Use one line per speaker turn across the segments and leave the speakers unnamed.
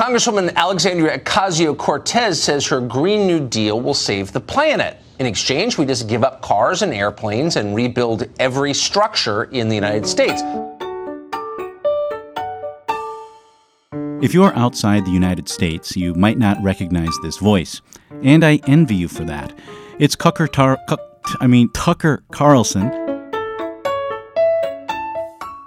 Congresswoman Alexandria Ocasio Cortez says her Green New Deal will save the planet. In exchange, we just give up cars and airplanes and rebuild every structure in the United States.
If you're outside the United States, you might not recognize this voice, and I envy you for that. It's Tucker Tar- I mean Tucker Carlson.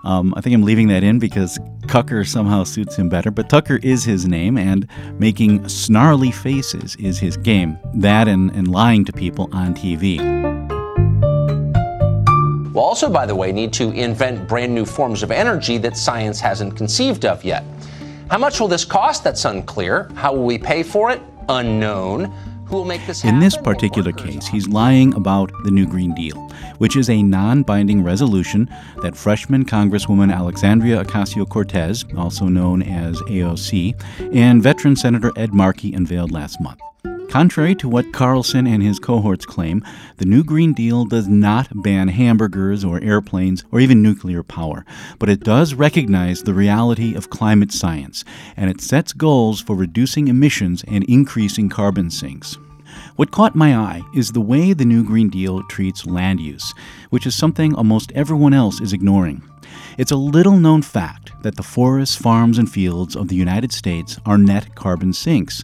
Um, I think I'm leaving that in because Tucker somehow suits him better, but Tucker is his name, and making snarly faces is his game. That and, and lying to people on TV.
We'll also, by the way, need to invent brand new forms of energy that science hasn't conceived of yet. How much will this cost? That's unclear. How will we pay for it? Unknown. Who will make this happen?
In this particular case, he's lying about the New Green Deal, which is a non binding resolution that freshman Congresswoman Alexandria Ocasio Cortez, also known as AOC, and veteran Senator Ed Markey unveiled last month. Contrary to what Carlson and his cohorts claim, the new Green Deal does not ban hamburgers or airplanes or even nuclear power, but it does recognize the reality of climate science, and it sets goals for reducing emissions and increasing carbon sinks. What caught my eye is the way the new Green Deal treats land use, which is something almost everyone else is ignoring. It's a little known fact that the forests, farms, and fields of the United States are net carbon sinks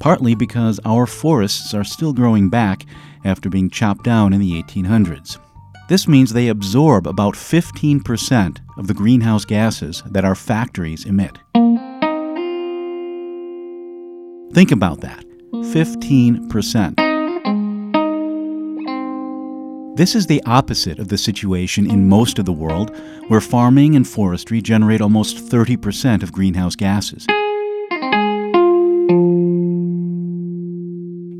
partly because our forests are still growing back after being chopped down in the 1800s. This means they absorb about 15% of the greenhouse gases that our factories emit. Think about that 15%. This is the opposite of the situation in most of the world, where farming and forestry generate almost 30% of greenhouse gases.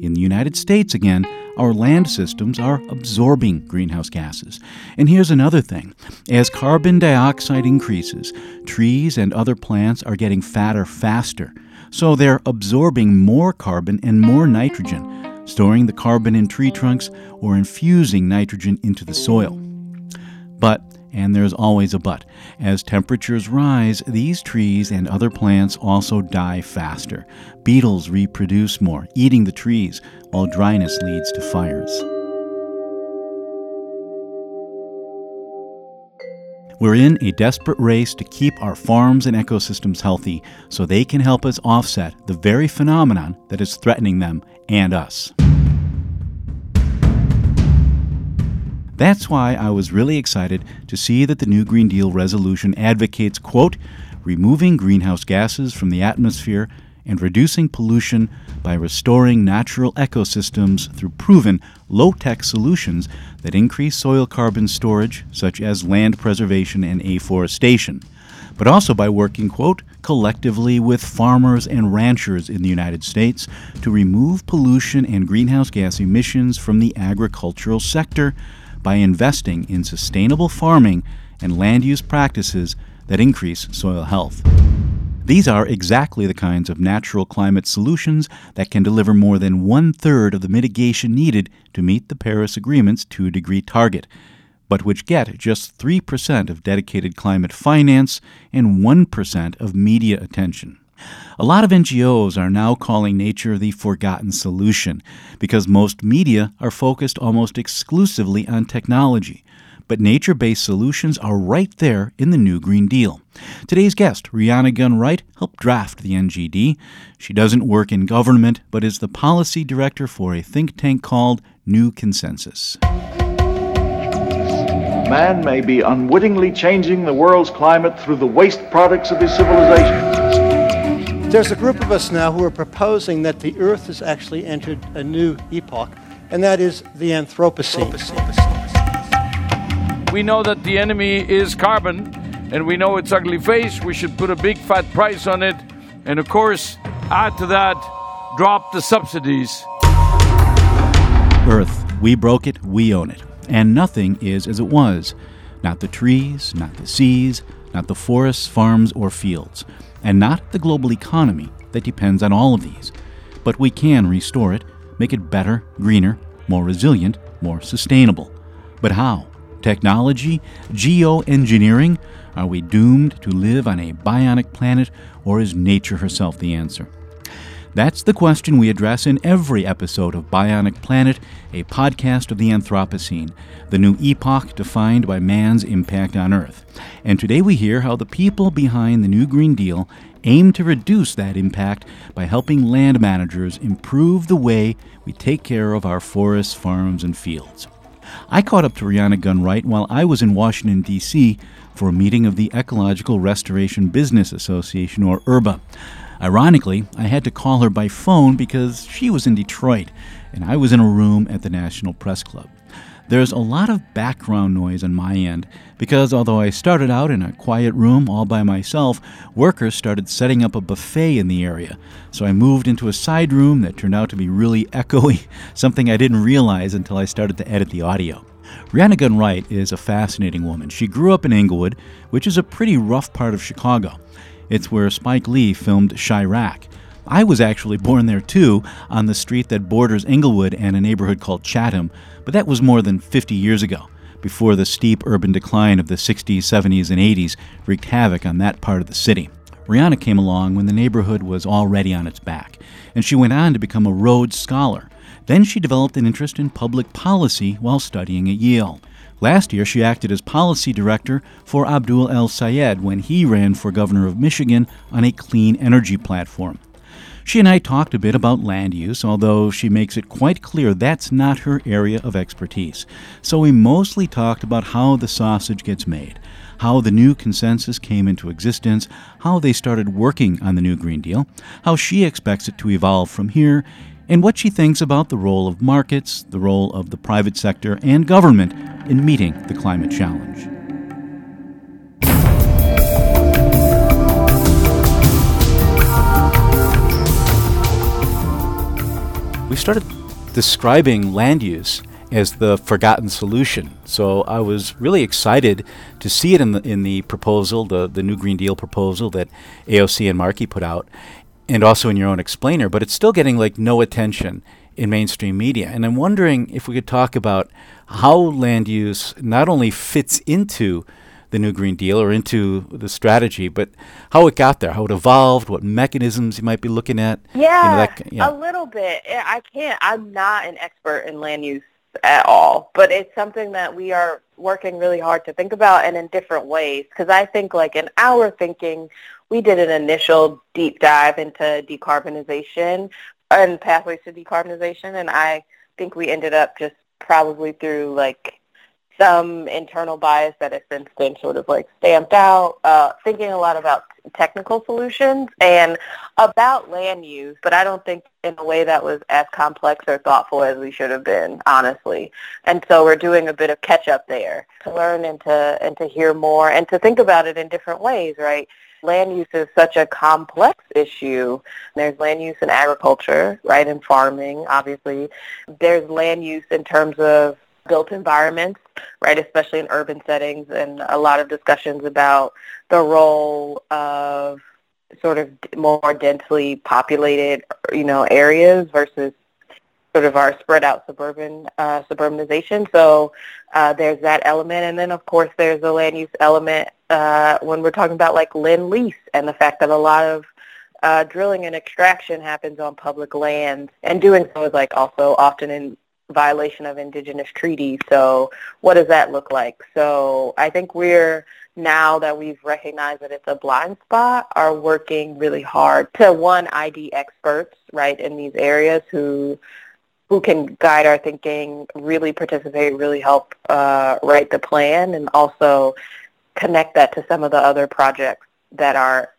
In the United States, again, our land systems are absorbing greenhouse gases. And here's another thing as carbon dioxide increases, trees and other plants are getting fatter faster. So they're absorbing more carbon and more nitrogen, storing the carbon in tree trunks or infusing nitrogen into the soil. But and there's always a but. As temperatures rise, these trees and other plants also die faster. Beetles reproduce more, eating the trees, while dryness leads to fires. We're in a desperate race to keep our farms and ecosystems healthy so they can help us offset the very phenomenon that is threatening them and us. That's why I was really excited to see that the new Green Deal resolution advocates, quote, removing greenhouse gases from the atmosphere and reducing pollution by restoring natural ecosystems through proven low tech solutions that increase soil carbon storage, such as land preservation and afforestation, but also by working, quote, collectively with farmers and ranchers in the United States to remove pollution and greenhouse gas emissions from the agricultural sector by investing in sustainable farming and land use practices that increase soil health. These are exactly the kinds of natural climate solutions that can deliver more than one third of the mitigation needed to meet the Paris Agreement's 2 degree target, but which get just 3% of dedicated climate finance and 1% of media attention. A lot of NGOs are now calling nature the forgotten solution because most media are focused almost exclusively on technology. But nature based solutions are right there in the new Green Deal. Today's guest, Rhianna Gunn Wright, helped draft the NGD. She doesn't work in government, but is the policy director for a think tank called New Consensus.
Man may be unwittingly changing the world's climate through the waste products of his civilization.
There's a group of us now who are proposing that the Earth has actually entered a new epoch, and that is the Anthropocene.
We know that the enemy is carbon, and we know its ugly face. We should put a big fat price on it, and of course, add to that, drop the subsidies.
Earth, we broke it, we own it. And nothing is as it was. Not the trees, not the seas, not the forests, farms, or fields and not the global economy that depends on all of these. But we can restore it, make it better, greener, more resilient, more sustainable. But how? Technology? Geoengineering? Are we doomed to live on a bionic planet, or is nature herself the answer? That's the question we address in every episode of Bionic Planet, a podcast of the Anthropocene, the new epoch defined by man's impact on Earth. And today we hear how the people behind the New Green Deal aim to reduce that impact by helping land managers improve the way we take care of our forests, farms, and fields. I caught up to Rhianna Gunn Wright while I was in Washington, D.C. for a meeting of the Ecological Restoration Business Association, or ERBA. Ironically, I had to call her by phone because she was in Detroit and I was in a room at the National Press Club. There's a lot of background noise on my end because although I started out in a quiet room all by myself, workers started setting up a buffet in the area. So I moved into a side room that turned out to be really echoey, something I didn't realize until I started to edit the audio. Rhianna Gunn Wright is a fascinating woman. She grew up in Englewood, which is a pretty rough part of Chicago. It's where Spike Lee filmed Chi-Raq. I was actually born there too, on the street that borders Englewood and a neighborhood called Chatham, but that was more than 50 years ago, before the steep urban decline of the 60s, 70s, and 80s wreaked havoc on that part of the city. Rhianna came along when the neighborhood was already on its back, and she went on to become a Rhodes Scholar. Then she developed an interest in public policy while studying at Yale. Last year, she acted as policy director for Abdul El Sayed when he ran for governor of Michigan on a clean energy platform. She and I talked a bit about land use, although she makes it quite clear that's not her area of expertise. So we mostly talked about how the sausage gets made, how the new consensus came into existence, how they started working on the new Green Deal, how she expects it to evolve from here, and what she thinks about the role of markets, the role of the private sector, and government in meeting the climate challenge. We started describing land use as the forgotten solution. So I was really excited to see it in the in the proposal, the the new Green Deal proposal that AOC and Markey put out, and also in your own explainer, but it's still getting like no attention in mainstream media. And I'm wondering if we could talk about how land use not only fits into the new Green Deal or into the strategy, but how it got there, how it evolved, what mechanisms you might be looking at.
Yeah, you know, that, yeah. a little bit. I can't. I'm not an expert in land use at all, but it's something that we are working really hard to think about and in different ways. Because I think, like in our thinking, we did an initial deep dive into decarbonization and pathways to decarbonization, and I think we ended up just probably through like some internal bias that has since been sort of like stamped out, uh, thinking a lot about technical solutions and about land use, but I don't think in a way that was as complex or thoughtful as we should have been, honestly. And so we're doing a bit of catch up there to learn and to and to hear more and to think about it in different ways, right? Land use is such a complex issue. There's land use in agriculture, right, and farming, obviously. There's land use in terms of built environments, right, especially in urban settings, and a lot of discussions about the role of sort of more densely populated, you know, areas versus sort of our spread out suburban uh, suburbanization. So uh, there's that element, and then of course there's the land use element uh, when we're talking about like lend lease and the fact that a lot of uh, drilling and extraction happens on public lands, and doing so is like also often in violation of indigenous treaties. So what does that look like? So I think we're now that we've recognized that it's a blind spot, are working really hard to one ID experts right in these areas who who can guide our thinking, really participate, really help uh, write the plan, and also connect that to some of the other projects that are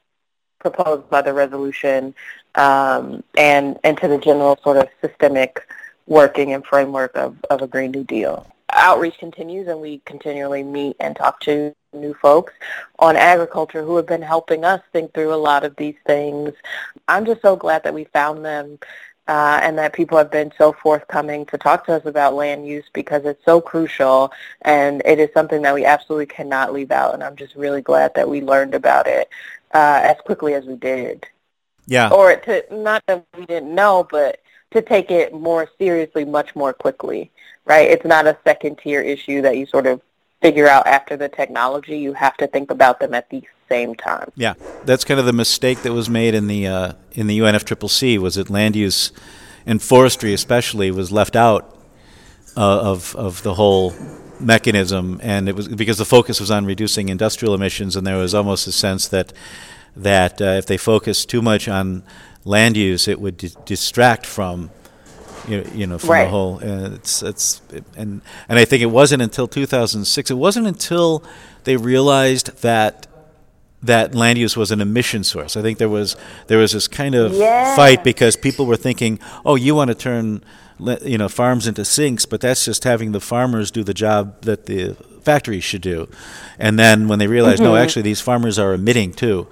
proposed by the resolution um, and, and to the general sort of systemic working and framework of, of a Green New Deal. Outreach continues and we continually meet and talk to new folks on agriculture who have been helping us think through a lot of these things. I'm just so glad that we found them uh, and that people have been so forthcoming to talk to us about land use because it's so crucial and it is something that we absolutely cannot leave out. And I'm just really glad that we learned about it uh, as quickly as we did.
Yeah.
Or to not that we didn't know, but to take it more seriously much more quickly, right? It's not a second tier issue that you sort of figure out after the technology, you have to think about them at the same time.
Yeah, that's kind of the mistake that was made in the uh, in the UNFCCC was that land use and forestry especially was left out uh, of of the whole mechanism, and it was because the focus was on reducing industrial emissions, and there was almost a sense that that uh, if they focused too much on land use, it would distract from you know, you know from
right.
the whole. Uh, it's it's it, and and I think it wasn't until 2006. It wasn't until they realized that that land use was an emission source. I think there was there was this kind of fight because people were thinking, oh, you want to turn you know farms into sinks, but that's just having the farmers do the job that the factories should do. And then when they realized, mm-hmm. no, actually these farmers are emitting too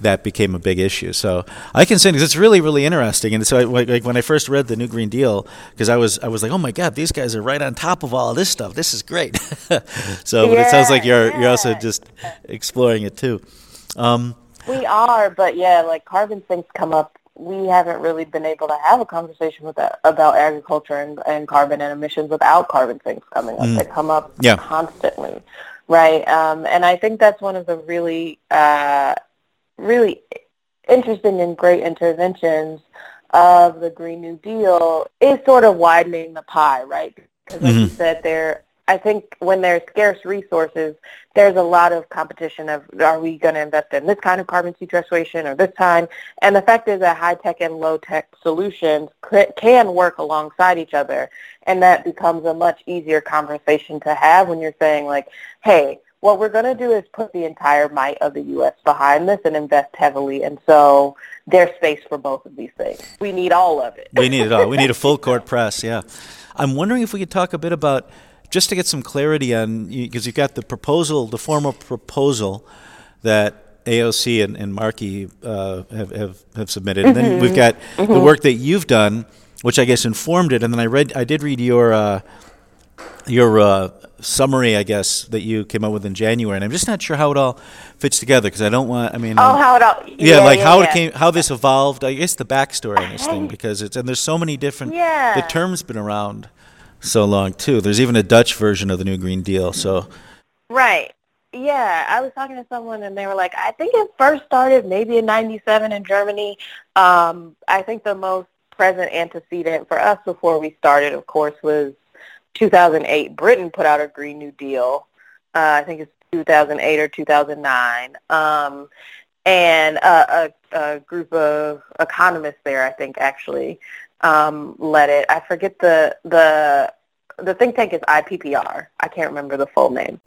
that became a big issue. So I can say because it's really really interesting. And so I, like when I first read the New Green Deal, because I was I was like, oh my God, these guys are right on top of all this stuff. This is great. so yeah, it sounds like you're yeah. you're also just exploring it too.
Um, we are, but yeah, like carbon sinks come up. We haven't really been able to have a conversation with that, about agriculture and, and carbon and emissions without carbon sinks coming up. Mm. They come up
yeah.
constantly, right? Um, and I think that's one of the really uh, really interesting and great interventions of the Green New Deal is sort of widening the pie, right? Because like mm-hmm. you said, there, I think when there's scarce resources, there's a lot of competition of are we going to invest in this kind of carbon sequestration or this kind? And the fact is that high-tech and low-tech solutions can work alongside each other, and that becomes a much easier conversation to have when you're saying like, hey, what we're going to do is put the entire might of the U.S. behind this and invest heavily. And so there's space for both of these things. We need all of it.
we need it all. We need a full court press, yeah. I'm wondering if we could talk a bit about, just to get some clarity on, because you've got the proposal, the formal proposal that AOC and, and Markey uh, have, have, have, submitted. And then mm-hmm. we've got mm-hmm. the work that you've done, which I guess informed it. And then I read, I did read your, uh, your uh, summary, I guess, that you came up with in January, and I'm just not sure how it all fits together because I don't want. I mean,
oh, how it all?
Yeah, yeah like yeah, how yeah. it came, how this evolved. I guess the backstory on this thing because it's and there's so many different.
Yeah.
The term's been around so long too. There's even a Dutch version of the New Green Deal. So.
Right. Yeah, I was talking to someone and they were like, I think it first started maybe in '97 in Germany. Um, I think the most present antecedent for us before we started, of course, was 2008, Britain put out a Green New Deal. Uh, I think it's 2008 or 2009. Um, and a, a, a, group of economists there, I think, actually um, led it. I forget the the the think tank is IPPR. I can't remember the full name.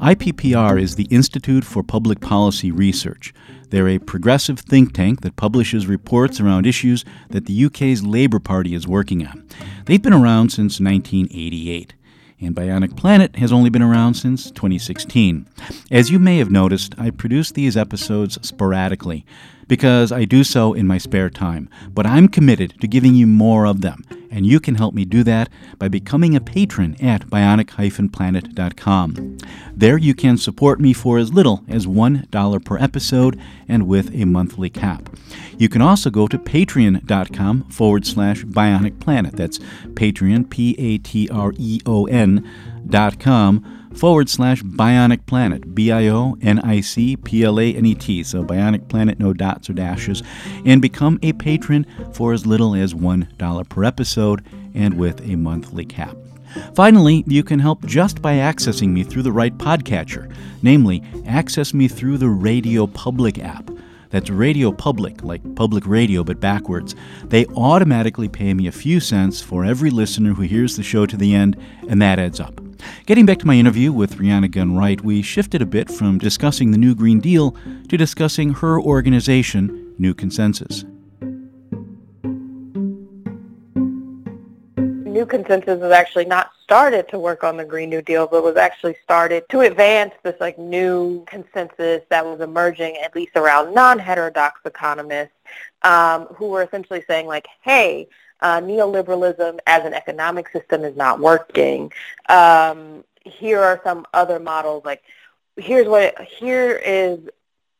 IPPR is the Institute for Public Policy Research. They're a progressive think tank that publishes reports around issues that the UK's Labour Party is working on. They've been around since 1988 and Bionic Planet has only been around since 2016. As you may have noticed, I produce these episodes sporadically because I do so in my spare time, but I'm committed to giving you more of them, and you can help me do that by becoming a patron at bionic-planet.com. There you can support me for as little as $1 per episode and with a monthly cap. You can also go to patreon.com forward slash bionic planet. That's Patreon, P A T R E O N dot com forward slash Bionic Planet, B I O N I C P L A N E T, so Bionic Planet, no dots or dashes, and become a patron for as little as $1 per episode and with a monthly cap. Finally, you can help just by accessing me through the right podcatcher, namely, access me through the Radio Public app. That's Radio Public, like public radio but backwards. They automatically pay me a few cents for every listener who hears the show to the end, and that adds up. Getting back to my interview with Rhianna Gunn Wright, we shifted a bit from discussing the New Green Deal to discussing her organization, New Consensus.
New Consensus was actually not started to work on the Green New Deal, but was actually started to advance this like new consensus that was emerging, at least around non-heterodox economists, um, who were essentially saying like, hey, uh, neoliberalism as an economic system is not working. Um, here are some other models. Like, here's what here is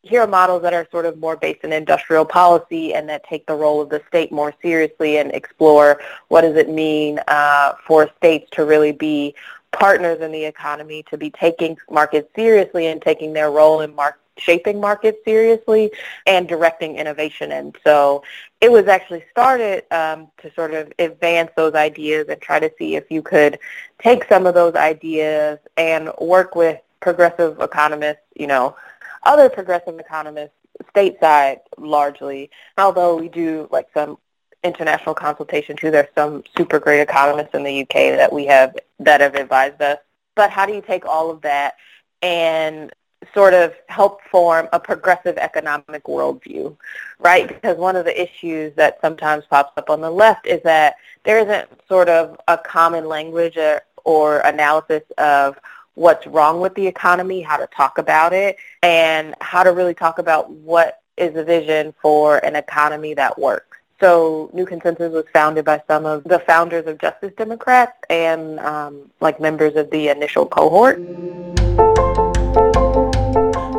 here are models that are sort of more based in industrial policy and that take the role of the state more seriously and explore what does it mean uh, for states to really be partners in the economy, to be taking markets seriously and taking their role in market shaping markets seriously and directing innovation. And so it was actually started um, to sort of advance those ideas and try to see if you could take some of those ideas and work with progressive economists, you know, other progressive economists stateside largely, although we do like some international consultation too. There's some super great economists in the UK that we have that have advised us. But how do you take all of that and sort of help form a progressive economic worldview, right? Because one of the issues that sometimes pops up on the left is that there isn't sort of a common language or, or analysis of what's wrong with the economy, how to talk about it, and how to really talk about what is the vision for an economy that works. So New Consensus was founded by some of the founders of Justice Democrats and um, like members of the initial cohort.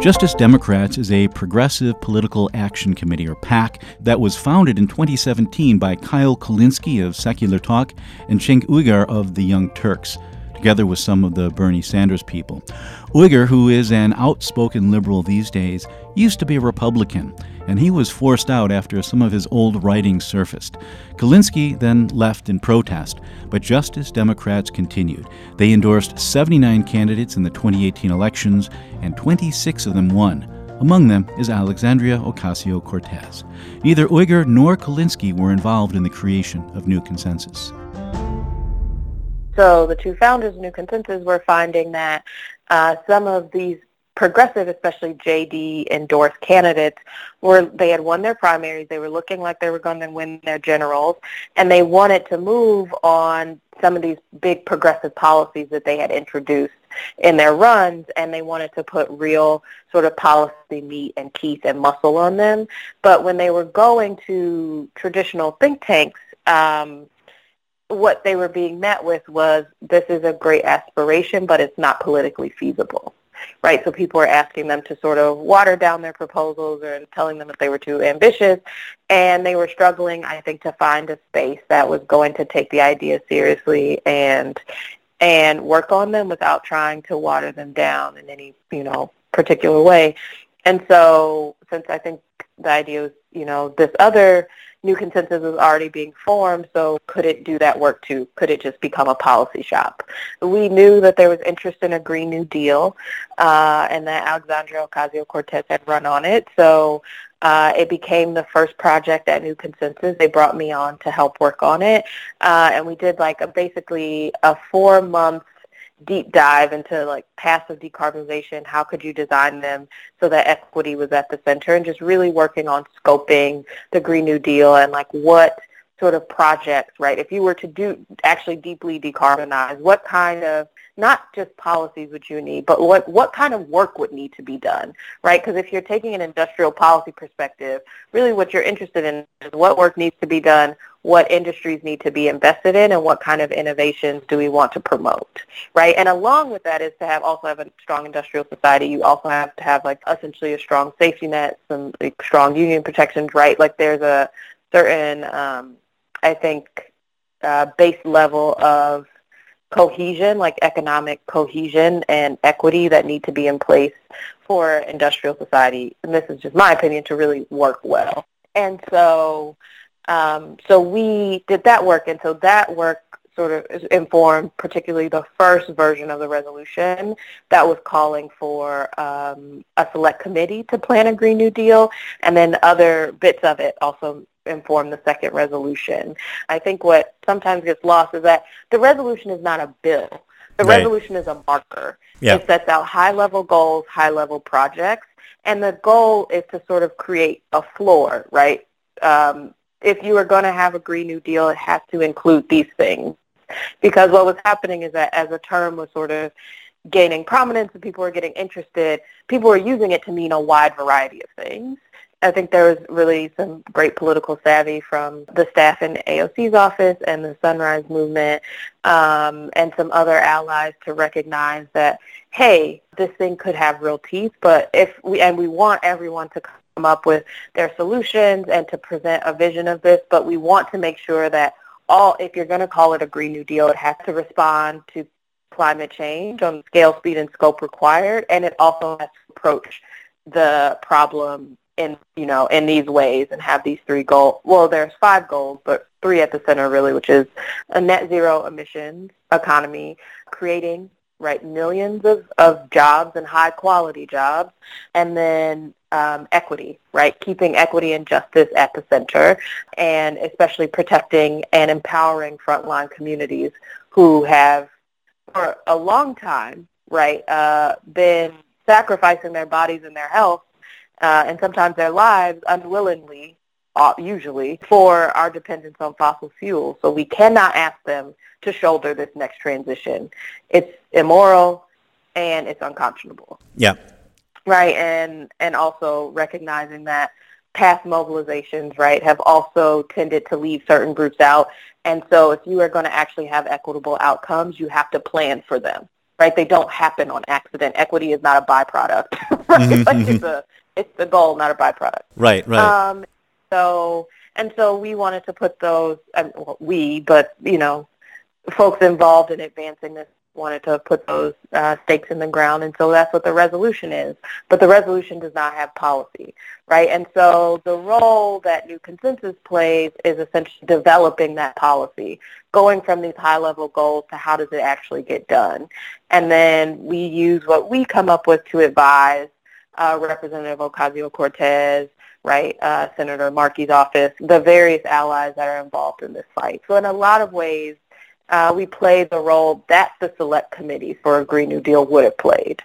Justice Democrats is a progressive political action committee, or PAC, that was founded in 2017 by Kyle Kulinski of Secular Talk and Cenk Uygur of the Young Turks together with some of the Bernie Sanders people. Uygur, who is an outspoken liberal these days, used to be a Republican, and he was forced out after some of his old writings surfaced. Kulinski then left in protest, but Justice Democrats continued. They endorsed 79 candidates in the 2018 elections, and 26 of them won. Among them is Alexandria Ocasio-Cortez. Neither Uygur nor Kulinski were involved in the creation of New Consensus.
So the two founders of New Consensus were finding that uh, some of these progressive, especially JD endorsed candidates, were they had won their primaries. They were looking like they were going to win their generals, and they wanted to move on some of these big progressive policies that they had introduced in their runs, and they wanted to put real sort of policy meat and teeth and muscle on them. But when they were going to traditional think tanks, um, what they were being met with was this is a great aspiration, but it's not politically feasible. Right, so people were asking them to sort of water down their proposals and telling them that they were too ambitious, and they were struggling, I think, to find a space that was going to take the idea seriously and and work on them without trying to water them down in any you know particular way. And so, since I think the idea was, you know, this other new consensus is already being formed, so could it do that work too? Could it just become a policy shop? We knew that there was interest in a Green New Deal uh, and that Alexandria Ocasio-Cortez had run on it, so uh, it became the first project at New Consensus. They brought me on to help work on it, uh, and we did like a, basically a four-month deep dive into like passive decarbonization, how could you design them so that equity was at the center and just really working on scoping the Green New Deal and like what sort of projects, right? If you were to do actually deeply decarbonize, what kind of not just policies would you need, but what what kind of work would need to be done, right? Because if you're taking an industrial policy perspective, really what you're interested in is what work needs to be done, what industries need to be invested in and what kind of innovations do we want to promote, right? And along with that is to have also have a strong industrial society. You also have to have like essentially a strong safety net, some like, strong union protections, right? Like there's a certain, um, I think, uh, base level of cohesion, like economic cohesion and equity that need to be in place for industrial society, and this is just my opinion, to really work well. And so um, so we did that work, and so that work sort of informed particularly the first version of the resolution that was calling for um, a select committee to plan a Green New Deal, and then other bits of it also informed the second resolution. I think what sometimes gets lost is that the resolution is not a bill. The right. resolution is a marker. Yeah. It sets out high-level goals, high-level projects, and the goal is to sort of create a floor, right? Um, if you are going to have a Green New Deal, it has to include these things. Because what was happening is that as a term was sort of gaining prominence and people were getting interested, people were using it to mean a wide variety of things. I think there was really some great political savvy from the staff in AOC's office and the Sunrise Movement um, and some other allies to recognize that hey, this thing could have real teeth, but if we and we want everyone to come up with their solutions and to present a vision of this, but we want to make sure that all if you're going to call it a green new deal, it has to respond to climate change on the scale, speed, and scope required, and it also has to approach the problem in you know in these ways and have these three goals. Well, there's five goals, but three at the center really, which is a net zero emissions economy, creating right millions of, of jobs and high quality jobs, and then um, equity, right? Keeping equity and justice at the center, and especially protecting and empowering frontline communities who have for a long time, right, uh, been sacrificing their bodies and their health uh, and sometimes their lives unwillingly, uh, usually, for our dependence on fossil fuels. So we cannot ask them to shoulder this next transition. It's immoral and it's unconscionable.
Yeah.
Right, and and also recognizing that past mobilizations, right, have also tended to leave certain groups out. And so if you are going to actually have equitable outcomes, you have to plan for them, right? They don't happen on accident. Equity is not a byproduct, right? Mm-hmm. like it's a it's the goal, not a byproduct.
Right, right. Um,
so and so we wanted to put those, um, well, we, but you know, folks involved in advancing this wanted to put those uh, stakes in the ground, and so that's what the resolution is. But the resolution does not have policy, right? And so the role that New Consensus plays is essentially developing that policy, going from these high-level goals to how does it actually get done. And then we use what we come up with to advise uh, Representative Ocasio-Cortez, right, uh, Senator Markey's office, the various allies that are involved in this fight. So in a lot of ways, uh, we play the role that the select committee for a Green New Deal would have played,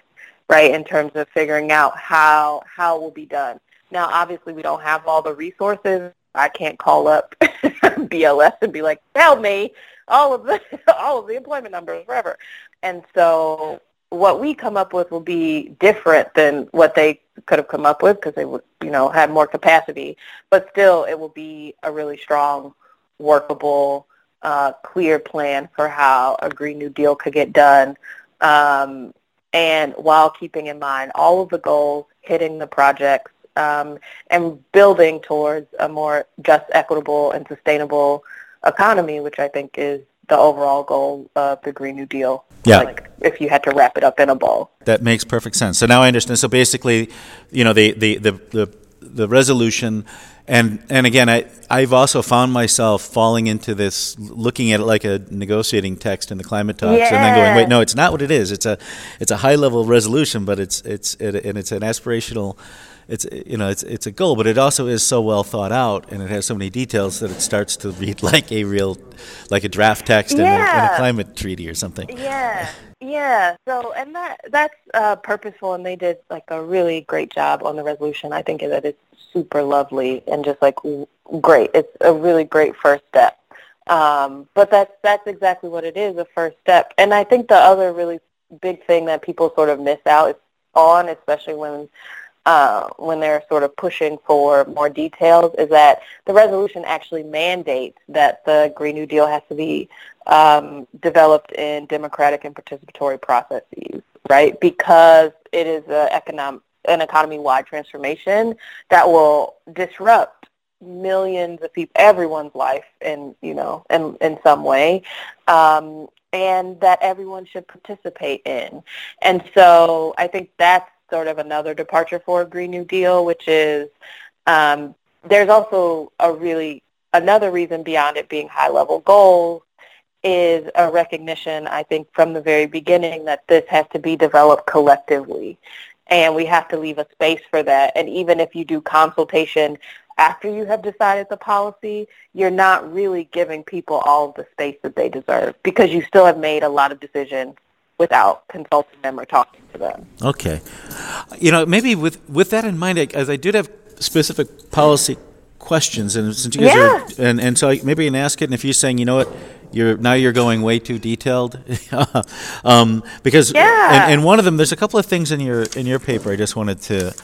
right, in terms of figuring out how how it will be done. Now, obviously, we don't have all the resources. I can't call up BLS and be like, tell me all of the all of the employment numbers forever. And so what we come up with will be different than what they could have come up with because they would, you know, have more capacity. But still, it will be a really strong, workable, uh, clear plan for how a Green New Deal could get done. Um, and while keeping in mind all of the goals, hitting the projects, um, and building towards a more just, equitable, and sustainable economy, which I think is the overall goal of the Green New Deal.
Yeah.
Like if you had to wrap it up in a ball.
That makes perfect sense. So now I understand. So basically, you know, the the the the, the resolution. And and again, I I've also found myself falling into this, looking at it like a negotiating text in the climate talks,
yeah.
and then going, wait, no, it's not what it is. It's a it's a high level resolution, but it's it's it, and it's an aspirational it's you know it's it's a goal, but it also is so well thought out, and it has so many details that it starts to read like a real, like a draft text
yeah.
in, a, in, a, climate treaty or something.
Yeah, yeah. So and that that's uh, purposeful, and they did like a really great job on the resolution. I think that it's super lovely and just like great. It's a really great first step. Um, but that's that's exactly what it is, a first step. And I think the other really big thing that people sort of miss out is on, especially when uh, when they're sort of pushing for more details is that the resolution actually mandates that the Green New Deal has to be um, developed in democratic and participatory processes, right? Because it is a economic, an economy-wide transformation that will disrupt millions of people, everyone's life in, you know, in, in some way. Um, and that everyone should participate in. And so I think that's sort of another departure for a Green New Deal, which is um, there's also a really another reason beyond it being high-level goals is a recognition, I think, from the very beginning that this has to be developed collectively. And we have to leave a space for that. And even if you do consultation after you have decided the policy, you're not really giving people all of the space that they deserve because you still have made a lot of decisions without consulting them or talking to them.
Okay. You know, maybe with, with that in mind, as I did have specific policy questions, and since you guys
yeah.
are, and, and so maybe you can ask it, and if you're saying, you know what, you're now you're going way too detailed, um, because
yeah.
and, and one of them, there's a couple of things in your in your paper I just wanted to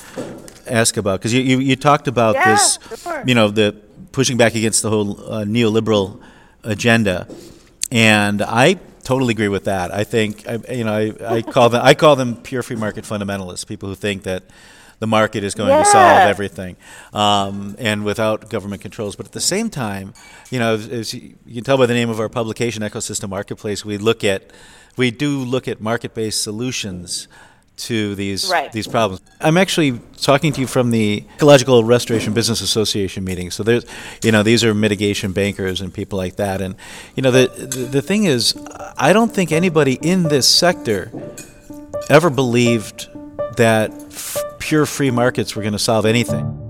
ask about because you, you, you talked about
yeah,
this,
sure.
you know, the pushing back against the whole uh, neoliberal agenda, and I totally agree with that. I think you know I, I call them I call them pure free market fundamentalists. People who think that the market is going yeah. to solve everything, um, and without government controls. But at the same time, you know, as you can tell by the name of our publication, Ecosystem Marketplace, we look at we do look at market-based solutions to these
right.
these problems. I'm actually talking to you from the Ecological Restoration Business Association meeting. So there's, you know, these are mitigation bankers and people like that. And you know, the the thing is, I don't think anybody in this sector ever believed that f- pure free markets were going to solve anything.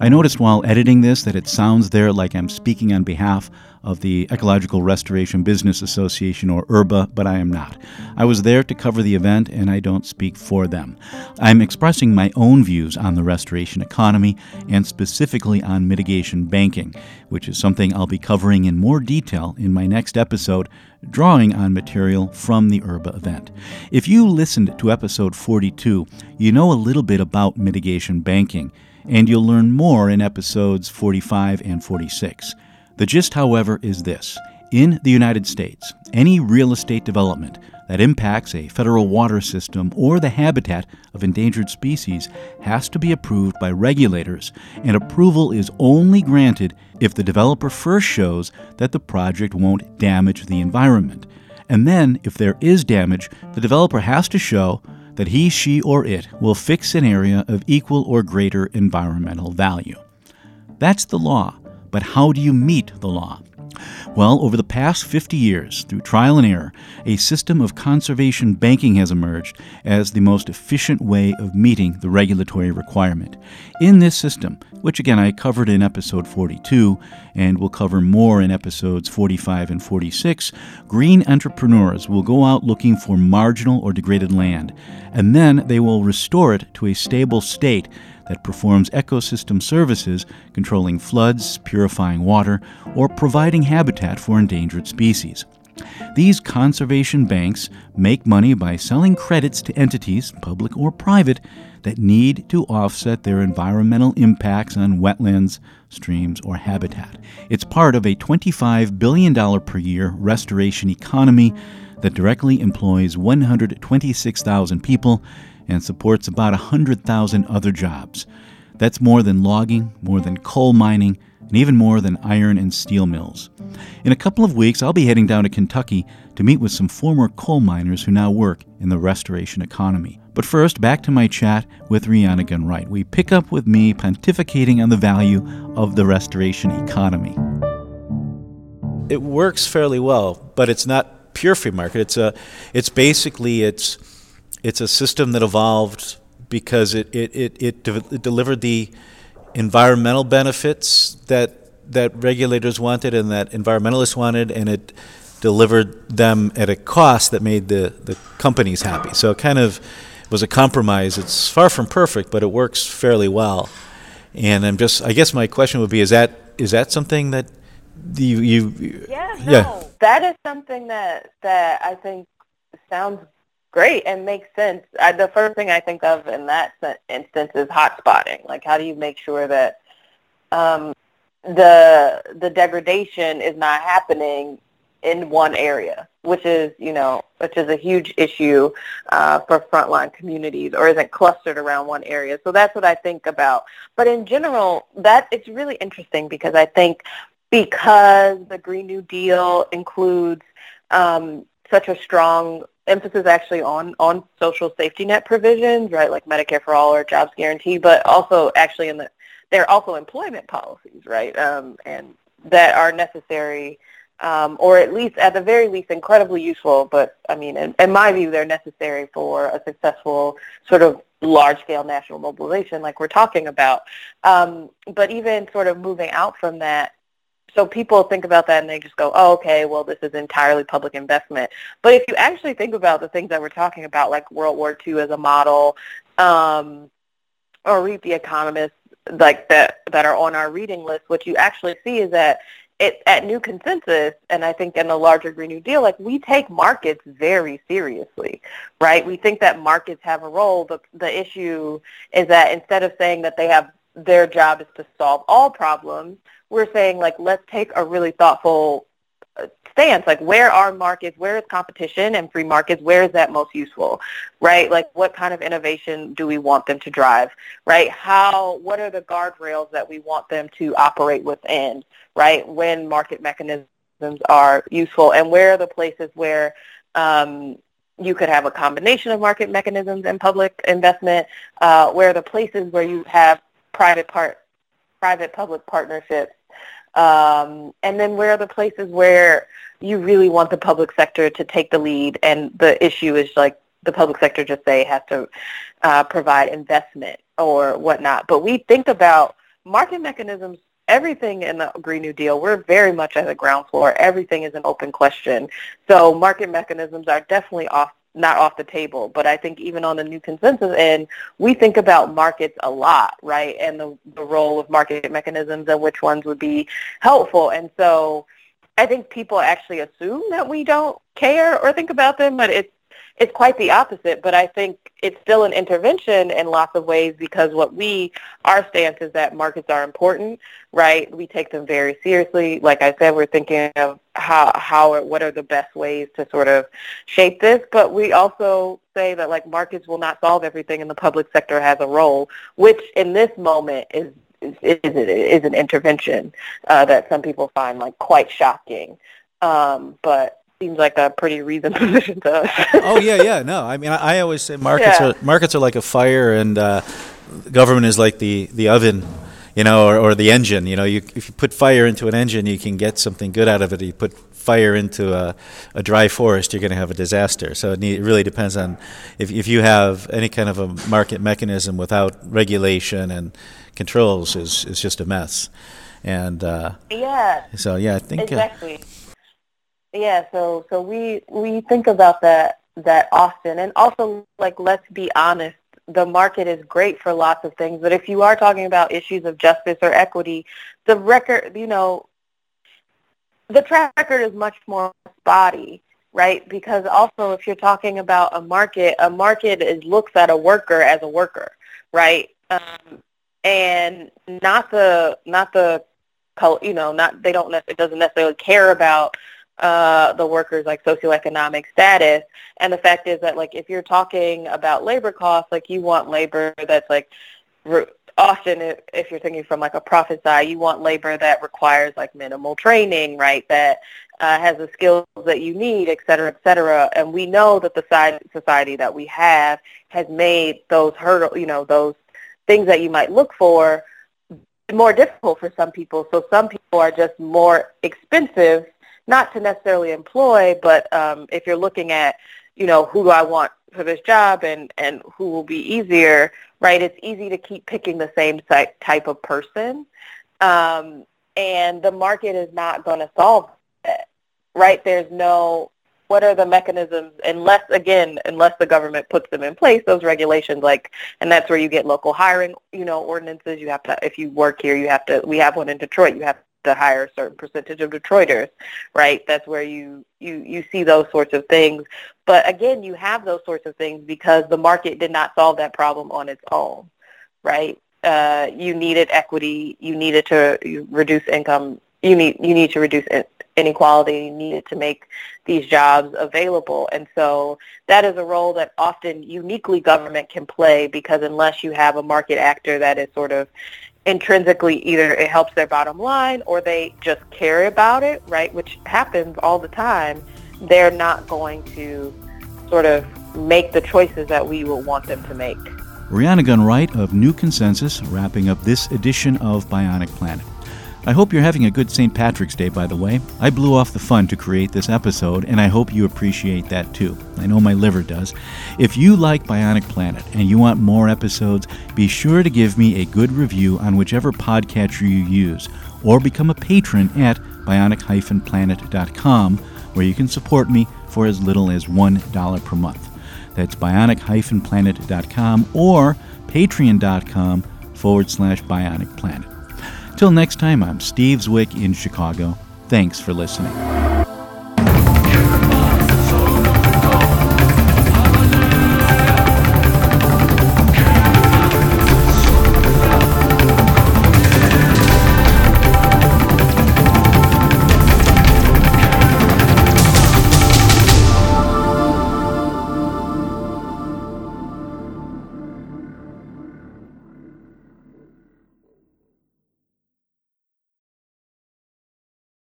I noticed while editing this that it sounds there like I'm speaking on behalf of the Ecological Restoration Business Association, or ERBA, but I am not. I was there to cover the event, and I don't speak for them. I'm expressing my own views on the restoration economy and specifically on mitigation banking, which is something I'll be covering in more detail in my next episode, drawing on material from the ERBA event. If you listened to episode 42, you know a little bit about mitigation banking and you'll learn more in episodes 45 and 46. The gist, however, is this In the United States, any real estate development that impacts a federal water system or the habitat of endangered species has to be approved by regulators, and approval is only granted if the developer first shows that the project won't damage the environment. And then, if there is damage, the developer has to show that he, she, or it will fix an area of equal or greater environmental value. That's the law, but how do you meet the law? Well, over the past 50 years, through trial and error, a system of conservation banking has emerged as the most efficient way of meeting the regulatory requirement. In this system, which again I covered in episode 42 and we'll cover more in episodes 45 and 46, green entrepreneurs will go out looking for marginal or degraded land, and then they will restore it to a stable state that performs ecosystem services controlling floods, purifying water, or providing habitat for endangered species. These conservation banks make money by selling credits to entities, public or private, that need to offset their environmental impacts on wetlands, streams, or habitat. It's part of a $25 billion per year restoration economy that directly employs 126,000 people and supports about 100,000 other jobs. That's more than logging, more than coal mining, and even more than iron and steel mills. In a couple of weeks, I'll be heading down to Kentucky to meet with some former coal miners who now work in the restoration economy. But first, back to my chat with Rhianna Gunn-Wright. We pick up with me pontificating on the value of the restoration economy. It works fairly well, but it's not pure free market. It's a, it's basically it's it's a system that evolved because it, it, it, it, de- it delivered the environmental benefits that that regulators wanted and that environmentalists wanted, and it delivered them at a cost that made the, the companies happy. So it kind of was a compromise. It's far from perfect, but it works fairly well. And I'm just, I guess my question would be, is that is that something that you, you
yeah, no, yeah. that is something that that I think sounds great and makes sense. I, the first thing I think of in that instance is hotspotting. Like, how do you make sure that um, the the degradation is not happening in one area, which is you know which is a huge issue uh, for frontline communities, or isn't clustered around one area. So that's what I think about. But in general, that it's really interesting because I think because the Green New Deal includes um, such a strong emphasis actually on on social safety net provisions, right, like Medicare for all or jobs guarantee, but also actually in the there are also employment policies, right, um, and that are necessary, um, or at least at the very least incredibly useful. But I mean, in, in my view, they're necessary for a successful sort of large-scale national mobilization, like we're talking about. Um, but even sort of moving out from that, so people think about that and they just go, oh, okay, well, this is entirely public investment. But if you actually think about the things that we're talking about, like World War II as a model, um, or read the economists like that that are on our reading list, what you actually see is that it, at New Consensus, and I think in the larger Green New Deal, like we take markets very seriously, right? We think that markets have a role. The the issue is that instead of saying that they have their job is to solve all problems, we're saying like let's take a really thoughtful stance like where are markets where is competition and free markets where is that most useful right? Like what kind of innovation do we want them to drive right? How what are the guardrails that we want them to operate within right? When market mechanisms are useful and where are the places where um, you could have a combination of market mechanisms and public investment uh, where are the places where you have private part private public partnerships um, and then where are the places where you really want the public sector to take the lead and the issue is like the public sector just say has to uh, provide investment or whatnot. But we think about market mechanisms, everything in the Green New Deal, we're very much at the ground floor. Everything is an open question. So market mechanisms are definitely off not off the table. But I think even on the new consensus end, we think about markets a lot, right? And the, the role of market mechanisms and which ones would be helpful. And so I think people actually assume that we don't care or think about them, but it's it's quite the opposite. But I think it's still an intervention in lots of ways because what we our stance is that markets are important, right? We take them very seriously. Like I said, we're thinking of how how what are the best ways to sort of shape this, but we also say that like markets will not solve everything, and the public sector has a role, which in this moment is is, is an intervention uh, that some people find like quite shocking. Um, but seems like a pretty reasoned position to us.
oh yeah, yeah. No, I mean, I, I always say markets yeah. are markets are like a fire, and uh, government is like the the oven. You know, or, or the engine. You know, you, if you put fire into an engine, you can get something good out of it. You put fire into a, a dry forest, you're going to have a disaster. So it, need, it really depends on if, if you have any kind of a market mechanism without regulation and controls is is just a mess. And uh,
yeah,
so yeah, I think
uh, exactly. Uh, yeah, so so we we think about that that often, and also like let's be honest, the market is great for lots of things, but if you are talking about issues of justice or equity, the record, you know, the track record is much more spotty right? Because also if you're talking about a market, a market is looks at a worker as a worker, right? Um, and not the not the you know not they don't it doesn't necessarily care about uh, the workers like socioeconomic status and the fact is that like if you're talking about labor costs like you want labor that's like re- often if, you're thinking from like a profit side you want labor that requires like minimal training right that uh, has the skills that you need et cetera et cetera and we know that the side society that we have has made those hurdle you know those things that you might look for more difficult for some people. So some people are just more expensive, not to necessarily employ, but um, if you're looking at, you know, who do I want for this job and, and who will be easier, right? It's easy to keep picking the same type of person. Um, and the market is not going to solve it, right? There's no what are the mechanisms unless again unless the government puts them in place those regulations like and that's where you get local hiring you know ordinances you have to if you work here you have to we have one in detroit you have to hire a certain percentage of detroiters right? That's where you you you see those sorts of things. But again you have those sorts of things because the market did not solve that problem on its own right? Uh, you needed equity. You needed to reduce income. You need you need to reduce inequality. You needed to make these jobs available. And so that is a role that often uniquely government can play because unless you have a market actor that is sort of intrinsically either it helps their bottom line or they just care about it, right, which happens all the time, they're not going to sort of make the choices that we will want them to make.
Rhianna Gunn Wright of New Consensus wrapping up this edition of Bionic Planet. I hope you're having a good St. Patrick's Day, by the way. I blew off the fun to create this episode, and I hope you appreciate that too. I know my liver does. If you like Bionic Planet and you want more episodes, be sure to give me a good review on whichever podcatcher you use, or become a patron at bionic-planet.com, where you can support me for as little as $1 per month. That's bionic-planet.com or patreon.com forward slash bionic planet. Till next time, I'm Steve Zwick in Chicago. Thanks for listening.